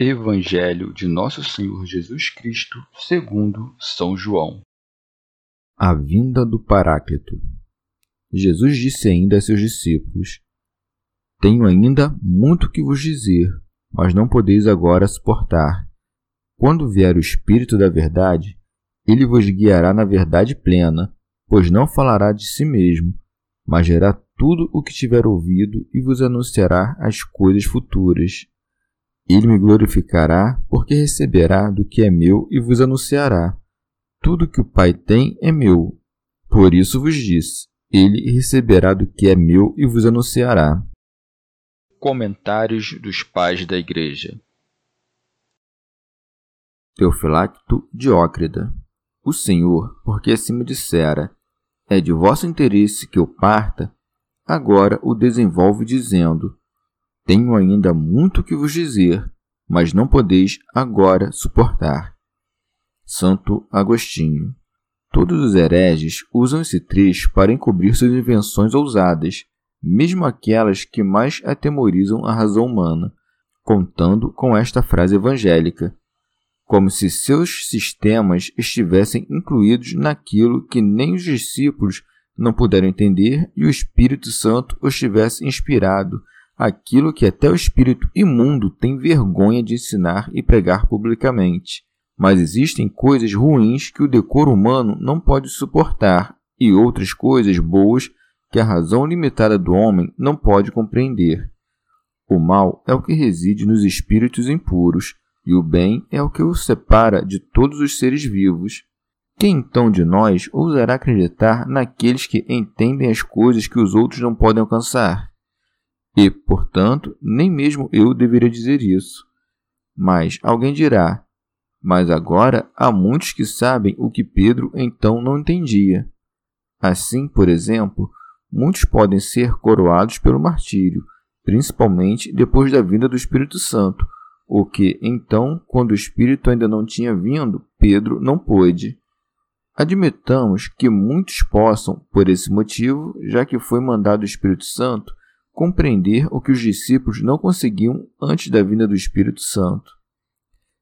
Evangelho de Nosso Senhor Jesus Cristo, segundo São João. A vinda do Paráclito. Jesus disse ainda a seus discípulos: Tenho ainda muito que vos dizer, mas não podeis agora suportar. Quando vier o Espírito da Verdade, ele vos guiará na verdade plena, pois não falará de si mesmo, mas dirá tudo o que tiver ouvido e vos anunciará as coisas futuras. Ele me glorificará, porque receberá do que é meu e vos anunciará. Tudo que o Pai tem é meu. Por isso vos disse: Ele receberá do que é meu e vos anunciará. Comentários dos Pais da Igreja Teofilacto Diócrida O Senhor, porque assim me dissera, é de vosso interesse que eu parta, agora o desenvolve dizendo, tenho ainda muito que vos dizer, mas não podeis agora suportar. Santo Agostinho. Todos os hereges usam esse trecho para encobrir suas invenções ousadas, mesmo aquelas que mais atemorizam a razão humana, contando com esta frase evangélica, como se seus sistemas estivessem incluídos naquilo que nem os discípulos não puderam entender e o Espírito Santo os tivesse inspirado aquilo que até o espírito imundo tem vergonha de ensinar e pregar publicamente. Mas existem coisas ruins que o decoro humano não pode suportar e outras coisas boas que a razão limitada do homem não pode compreender. O mal é o que reside nos espíritos impuros, e o bem é o que o separa de todos os seres vivos. Quem então de nós ousará acreditar naqueles que entendem as coisas que os outros não podem alcançar? E, portanto, nem mesmo eu deveria dizer isso. Mas alguém dirá: Mas agora há muitos que sabem o que Pedro então não entendia. Assim, por exemplo, muitos podem ser coroados pelo martírio, principalmente depois da vinda do Espírito Santo, o que, então, quando o Espírito ainda não tinha vindo, Pedro não pôde. Admitamos que muitos possam, por esse motivo, já que foi mandado o Espírito Santo, compreender o que os discípulos não conseguiam antes da vinda do Espírito Santo.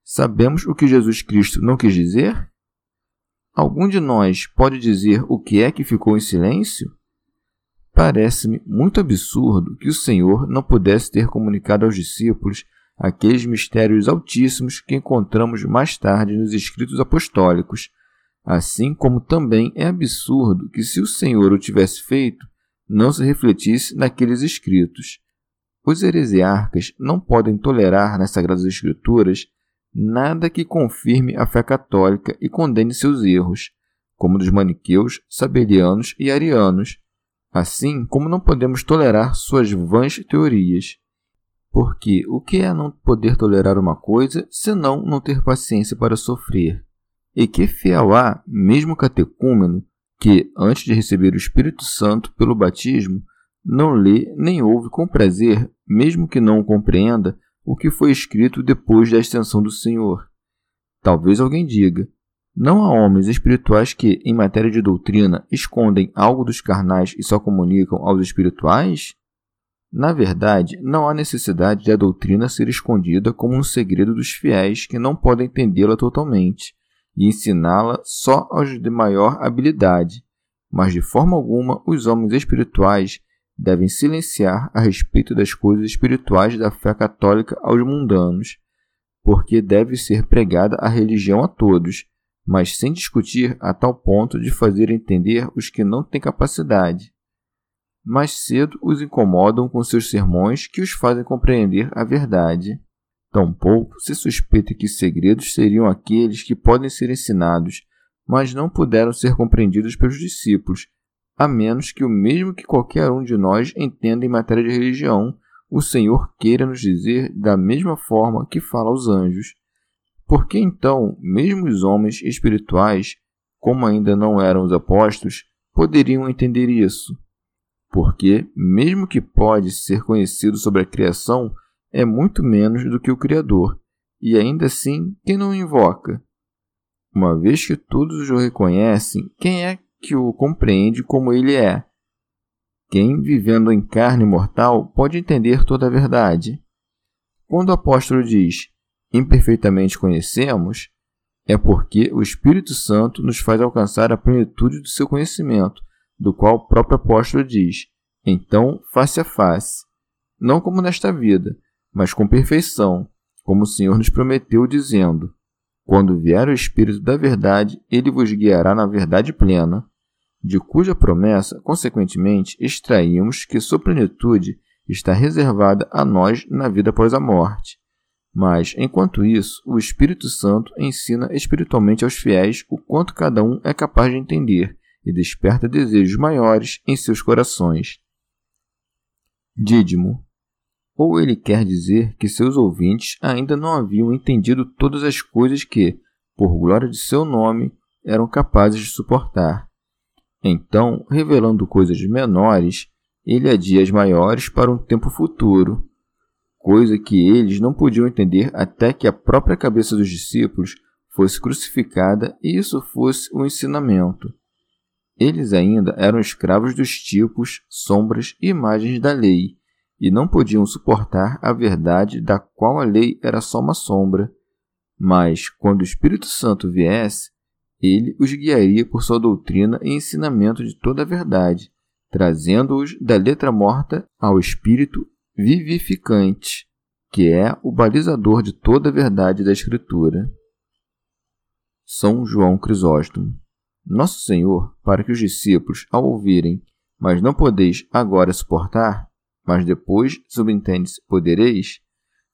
Sabemos o que Jesus Cristo não quis dizer? Algum de nós pode dizer o que é que ficou em silêncio? Parece-me muito absurdo que o Senhor não pudesse ter comunicado aos discípulos aqueles mistérios altíssimos que encontramos mais tarde nos escritos apostólicos, assim como também é absurdo que, se o Senhor o tivesse feito, não se refletisse naqueles escritos. Os heresiarcas não podem tolerar nas Sagradas Escrituras nada que confirme a fé católica e condene seus erros, como dos maniqueus, sabelianos e arianos, assim como não podemos tolerar suas vãs teorias. Porque o que é não poder tolerar uma coisa senão não ter paciência para sofrer? E que fiel há, mesmo catecúmeno, que, antes de receber o Espírito Santo pelo batismo, não lê nem ouve com prazer, mesmo que não compreenda, o que foi escrito depois da extensão do Senhor. Talvez alguém diga: não há homens espirituais que, em matéria de doutrina, escondem algo dos carnais e só comunicam aos espirituais? Na verdade, não há necessidade de a doutrina ser escondida como um segredo dos fiéis que não podem entendê-la totalmente e ensiná-la só aos de maior habilidade, mas de forma alguma os homens espirituais devem silenciar a respeito das coisas espirituais da fé católica aos mundanos. porque deve ser pregada a religião a todos, mas sem discutir a tal ponto de fazer entender os que não têm capacidade. Mais cedo os incomodam com seus sermões que os fazem compreender a verdade. Tampouco se suspeita que segredos seriam aqueles que podem ser ensinados, mas não puderam ser compreendidos pelos discípulos, a menos que o mesmo que qualquer um de nós entenda em matéria de religião, o Senhor queira nos dizer da mesma forma que fala aos anjos. Por que então, mesmo os homens espirituais, como ainda não eram os apóstolos, poderiam entender isso? Porque, mesmo que pode ser conhecido sobre a criação, é muito menos do que o Criador, e ainda assim, quem não invoca? Uma vez que todos o reconhecem, quem é que o compreende como ele é? Quem, vivendo em carne mortal, pode entender toda a verdade? Quando o apóstolo diz imperfeitamente conhecemos, é porque o Espírito Santo nos faz alcançar a plenitude do seu conhecimento, do qual o próprio apóstolo diz: então, face a face, não como nesta vida, mas com perfeição, como o Senhor nos prometeu, dizendo: Quando vier o Espírito da Verdade, ele vos guiará na verdade plena de cuja promessa, consequentemente, extraímos que sua plenitude está reservada a nós na vida após a morte. Mas, enquanto isso, o Espírito Santo ensina espiritualmente aos fiéis o quanto cada um é capaz de entender e desperta desejos maiores em seus corações. Dídimo. Ou ele quer dizer que seus ouvintes ainda não haviam entendido todas as coisas que, por glória de seu nome, eram capazes de suportar então, revelando coisas menores, ele adia as maiores para um tempo futuro, coisa que eles não podiam entender até que a própria cabeça dos discípulos fosse crucificada e isso fosse o um ensinamento. Eles ainda eram escravos dos tipos, sombras e imagens da lei, e não podiam suportar a verdade da qual a lei era só uma sombra. Mas, quando o Espírito Santo viesse, ele os guiaria por sua doutrina e ensinamento de toda a verdade, trazendo-os da letra morta ao espírito vivificante, que é o balizador de toda a verdade da Escritura. São João Crisóstomo. Nosso Senhor, para que os discípulos, ao ouvirem, mas não podeis agora suportar, mas depois, subentende-se, podereis,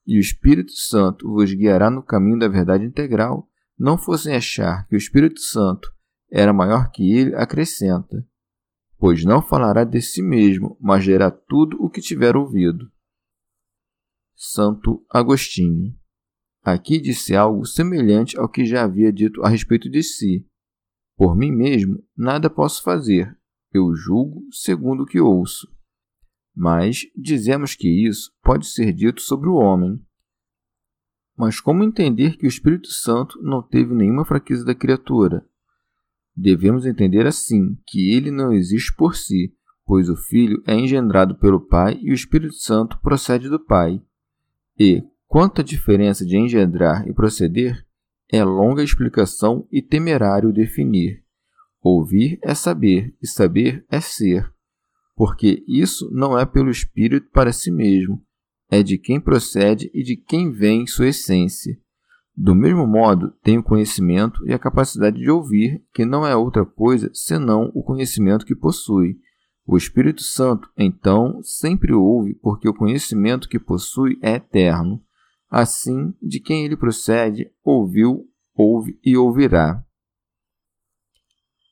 e o Espírito Santo vos guiará no caminho da verdade integral, não fossem achar que o Espírito Santo era maior que ele, acrescenta: Pois não falará de si mesmo, mas dirá tudo o que tiver ouvido. Santo Agostinho. Aqui disse algo semelhante ao que já havia dito a respeito de si. Por mim mesmo, nada posso fazer, eu julgo segundo o que ouço. Mas dizemos que isso pode ser dito sobre o homem. Mas como entender que o Espírito Santo não teve nenhuma fraqueza da criatura? Devemos entender assim que ele não existe por si, pois o Filho é engendrado pelo Pai e o Espírito Santo procede do Pai. E, quanto à diferença de engendrar e proceder, é longa explicação e temerário definir. Ouvir é saber, e saber é ser, porque isso não é pelo Espírito para si mesmo, é de quem procede e de quem vem sua essência. Do mesmo modo, tem o conhecimento e a capacidade de ouvir, que não é outra coisa senão o conhecimento que possui. O Espírito Santo, então, sempre ouve, porque o conhecimento que possui é eterno. Assim, de quem ele procede, ouviu, ouve e ouvirá.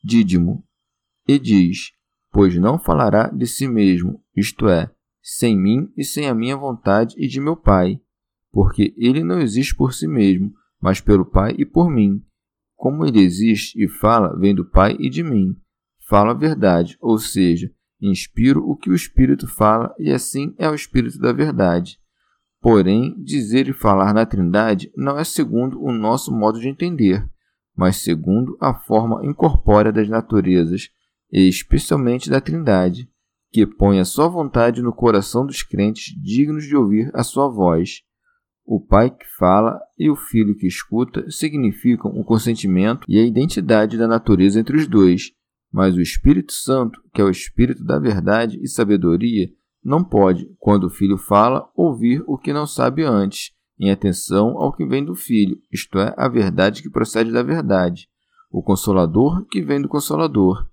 Dídimo. E diz: Pois não falará de si mesmo, isto é, sem mim e sem a minha vontade e de meu Pai, porque ele não existe por si mesmo, mas pelo Pai e por mim. Como ele existe e fala, vem do Pai e de mim. Fala a verdade, ou seja, inspiro o que o Espírito fala e assim é o Espírito da verdade. Porém, dizer e falar na Trindade não é segundo o nosso modo de entender, mas segundo a forma incorpórea das naturezas, e especialmente da Trindade que põe a sua vontade no coração dos crentes dignos de ouvir a sua voz. O Pai que fala e o Filho que escuta significam o consentimento e a identidade da natureza entre os dois, mas o Espírito Santo, que é o Espírito da verdade e sabedoria, não pode, quando o Filho fala, ouvir o que não sabe antes, em atenção ao que vem do Filho, isto é, a verdade que procede da verdade, o Consolador que vem do Consolador.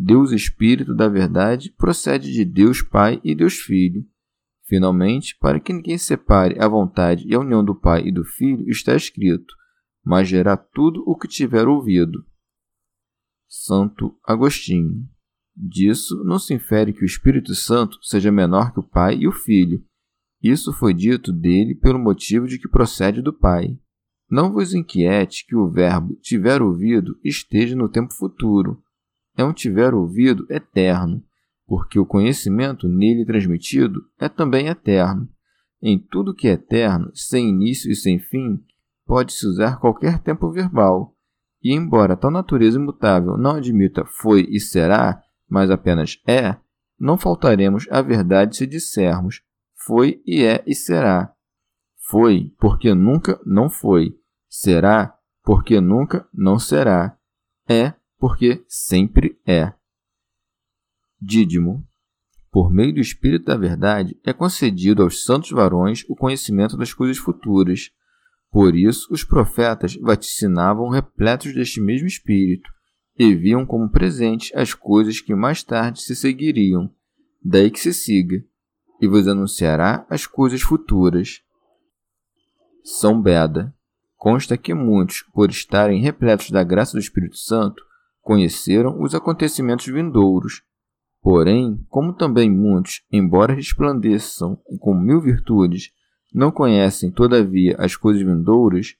Deus Espírito da verdade procede de Deus Pai e Deus Filho. Finalmente, para que ninguém separe a vontade e a união do Pai e do Filho, está escrito: Mas gerá tudo o que tiver ouvido. Santo Agostinho. Disso não se infere que o Espírito Santo seja menor que o Pai e o Filho. Isso foi dito dele pelo motivo de que procede do Pai. Não vos inquiete que o verbo tiver ouvido esteja no tempo futuro. É um tiver ouvido eterno, porque o conhecimento nele transmitido é também eterno. Em tudo que é eterno, sem início e sem fim, pode-se usar qualquer tempo verbal. E embora tal natureza imutável não admita foi e será, mas apenas é, não faltaremos à verdade se dissermos foi e é e será. Foi porque nunca não foi. Será porque nunca não será. É porque sempre é. Dídimo. Por meio do Espírito da Verdade é concedido aos santos varões o conhecimento das coisas futuras. Por isso, os profetas vaticinavam repletos deste mesmo Espírito e viam como presentes as coisas que mais tarde se seguiriam. Daí que se siga, e vos anunciará as coisas futuras. São Beda. Consta que muitos, por estarem repletos da graça do Espírito Santo, conheceram os acontecimentos vindouros. Porém, como também muitos, embora resplandeçam com mil virtudes, não conhecem, todavia, as coisas vindouras,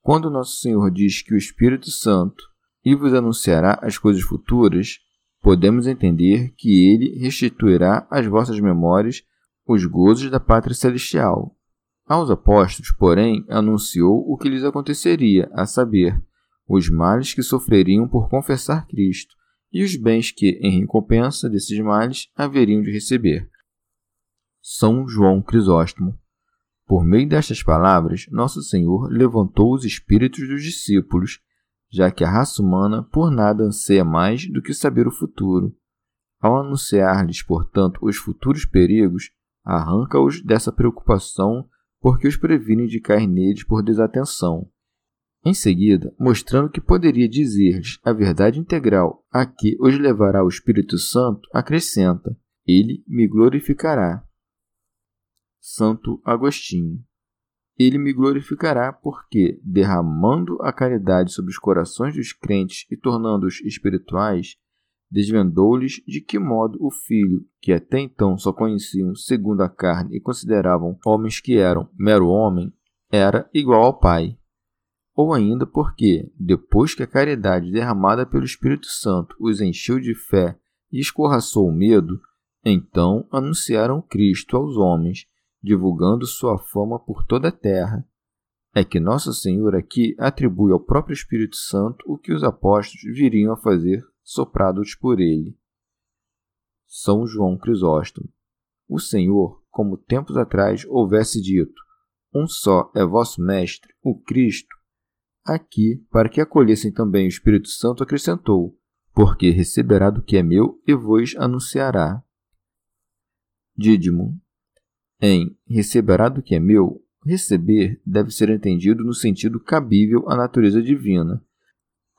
quando nosso Senhor diz que o Espírito Santo e vos anunciará as coisas futuras, podemos entender que ele restituirá às vossas memórias os gozos da pátria celestial. Aos apóstolos, porém, anunciou o que lhes aconteceria, a saber, os males que sofreriam por confessar Cristo e os bens que, em recompensa desses males, haveriam de receber. São João Crisóstomo. Por meio destas palavras, Nosso Senhor levantou os espíritos dos discípulos, já que a raça humana por nada anseia mais do que saber o futuro. Ao anunciar-lhes, portanto, os futuros perigos, arranca-os dessa preocupação porque os previne de cair neles por desatenção. Em seguida, mostrando que poderia dizer-lhes a verdade integral a que os levará o Espírito Santo, acrescenta: Ele me glorificará. Santo Agostinho. Ele me glorificará porque, derramando a caridade sobre os corações dos crentes e tornando-os espirituais, desvendou-lhes de que modo o filho, que até então só conheciam segundo a carne e consideravam homens que eram mero homem, era igual ao Pai. Ou ainda porque, depois que a caridade derramada pelo Espírito Santo os encheu de fé e escorraçou o medo, então anunciaram Cristo aos homens, divulgando sua fama por toda a terra. É que Nosso Senhor aqui atribui ao próprio Espírito Santo o que os apóstolos viriam a fazer soprados por ele. São João Crisóstomo. O Senhor, como tempos atrás houvesse dito, um só é vosso Mestre, o Cristo, aqui, para que acolhessem também o Espírito Santo, acrescentou, porque receberá do que é meu e vos anunciará. Dídimo. Em receberá do que é meu, receber deve ser entendido no sentido cabível à natureza divina,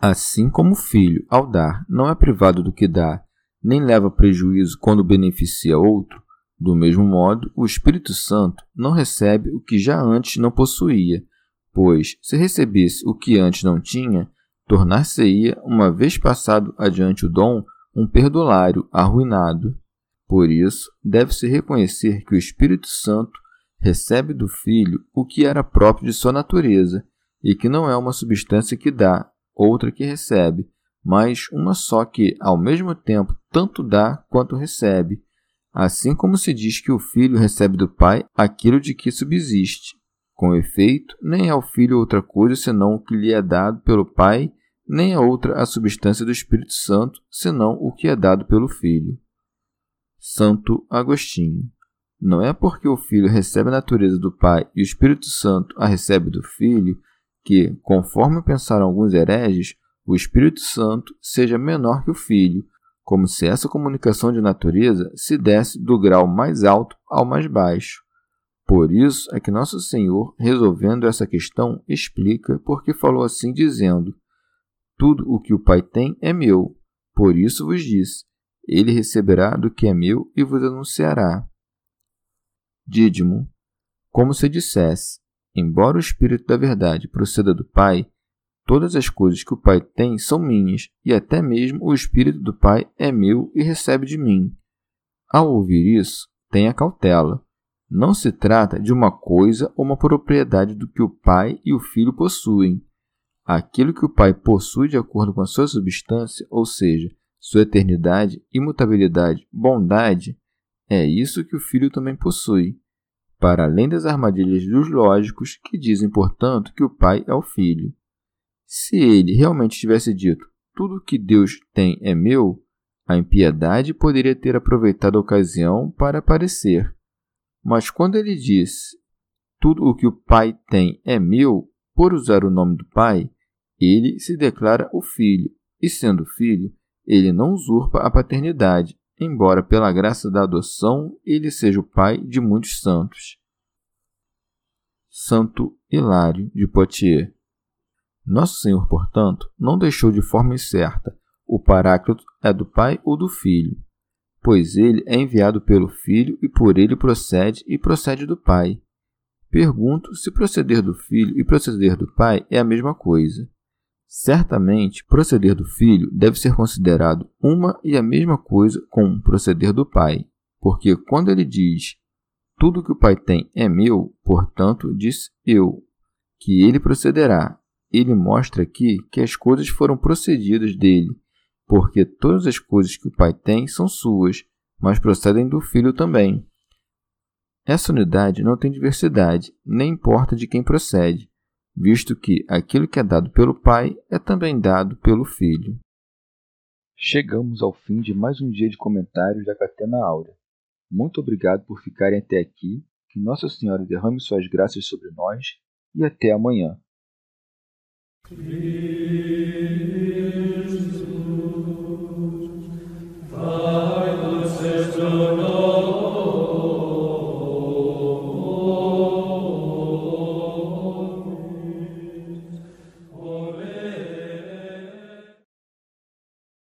Assim como o filho, ao dar, não é privado do que dá, nem leva prejuízo quando beneficia outro, do mesmo modo, o Espírito Santo não recebe o que já antes não possuía, pois, se recebesse o que antes não tinha, tornar-se-ia, uma vez passado adiante o dom, um perdulário arruinado. Por isso, deve-se reconhecer que o Espírito Santo recebe do Filho o que era próprio de sua natureza, e que não é uma substância que dá, outra que recebe, mas uma só que, ao mesmo tempo, tanto dá quanto recebe, assim como se diz que o filho recebe do pai aquilo de que subsiste. Com efeito, nem ao filho outra coisa senão o que lhe é dado pelo pai, nem a outra a substância do Espírito Santo, senão o que é dado pelo filho. Santo Agostinho. Não é porque o filho recebe a natureza do pai e o Espírito Santo a recebe do filho que, conforme pensaram alguns hereges, o Espírito Santo seja menor que o Filho, como se essa comunicação de natureza se desse do grau mais alto ao mais baixo. Por isso é que Nosso Senhor, resolvendo essa questão, explica porque falou assim, dizendo: Tudo o que o Pai tem é meu. Por isso vos disse: Ele receberá do que é meu e vos anunciará. Dídimo, como se dissesse: Embora o Espírito da Verdade proceda do Pai, todas as coisas que o Pai tem são minhas, e até mesmo o Espírito do Pai é meu e recebe de mim. Ao ouvir isso, tenha cautela não se trata de uma coisa ou uma propriedade do que o pai e o filho possuem. Aquilo que o pai possui de acordo com a sua substância, ou seja, sua eternidade, imutabilidade, bondade, é isso que o filho também possui, para além das armadilhas dos lógicos que dizem, portanto, que o pai é o filho. Se ele realmente tivesse dito tudo que Deus tem é meu, a impiedade poderia ter aproveitado a ocasião para aparecer mas quando ele diz: Tudo o que o Pai tem é meu, por usar o nome do Pai, ele se declara o Filho, e sendo filho, ele não usurpa a paternidade, embora pela graça da adoção ele seja o pai de muitos santos. Santo Hilário de Poitiers. Nosso Senhor, portanto, não deixou de forma incerta. O Paráclito é do Pai ou do Filho, pois ele é enviado pelo Filho e por ele procede e procede do Pai. Pergunto se proceder do Filho e proceder do Pai é a mesma coisa. Certamente, proceder do Filho deve ser considerado uma e a mesma coisa com proceder do Pai, porque quando ele diz tudo que o Pai tem é meu, portanto, diz eu, que ele procederá. Ele mostra aqui que as coisas foram procedidas dele porque todas as coisas que o Pai tem são suas, mas procedem do Filho também. Essa unidade não tem diversidade, nem importa de quem procede, visto que aquilo que é dado pelo Pai é também dado pelo Filho. Chegamos ao fim de mais um dia de comentários da Catena Áurea. Muito obrigado por ficarem até aqui, que Nossa Senhora derrame suas graças sobre nós e até amanhã. Lord.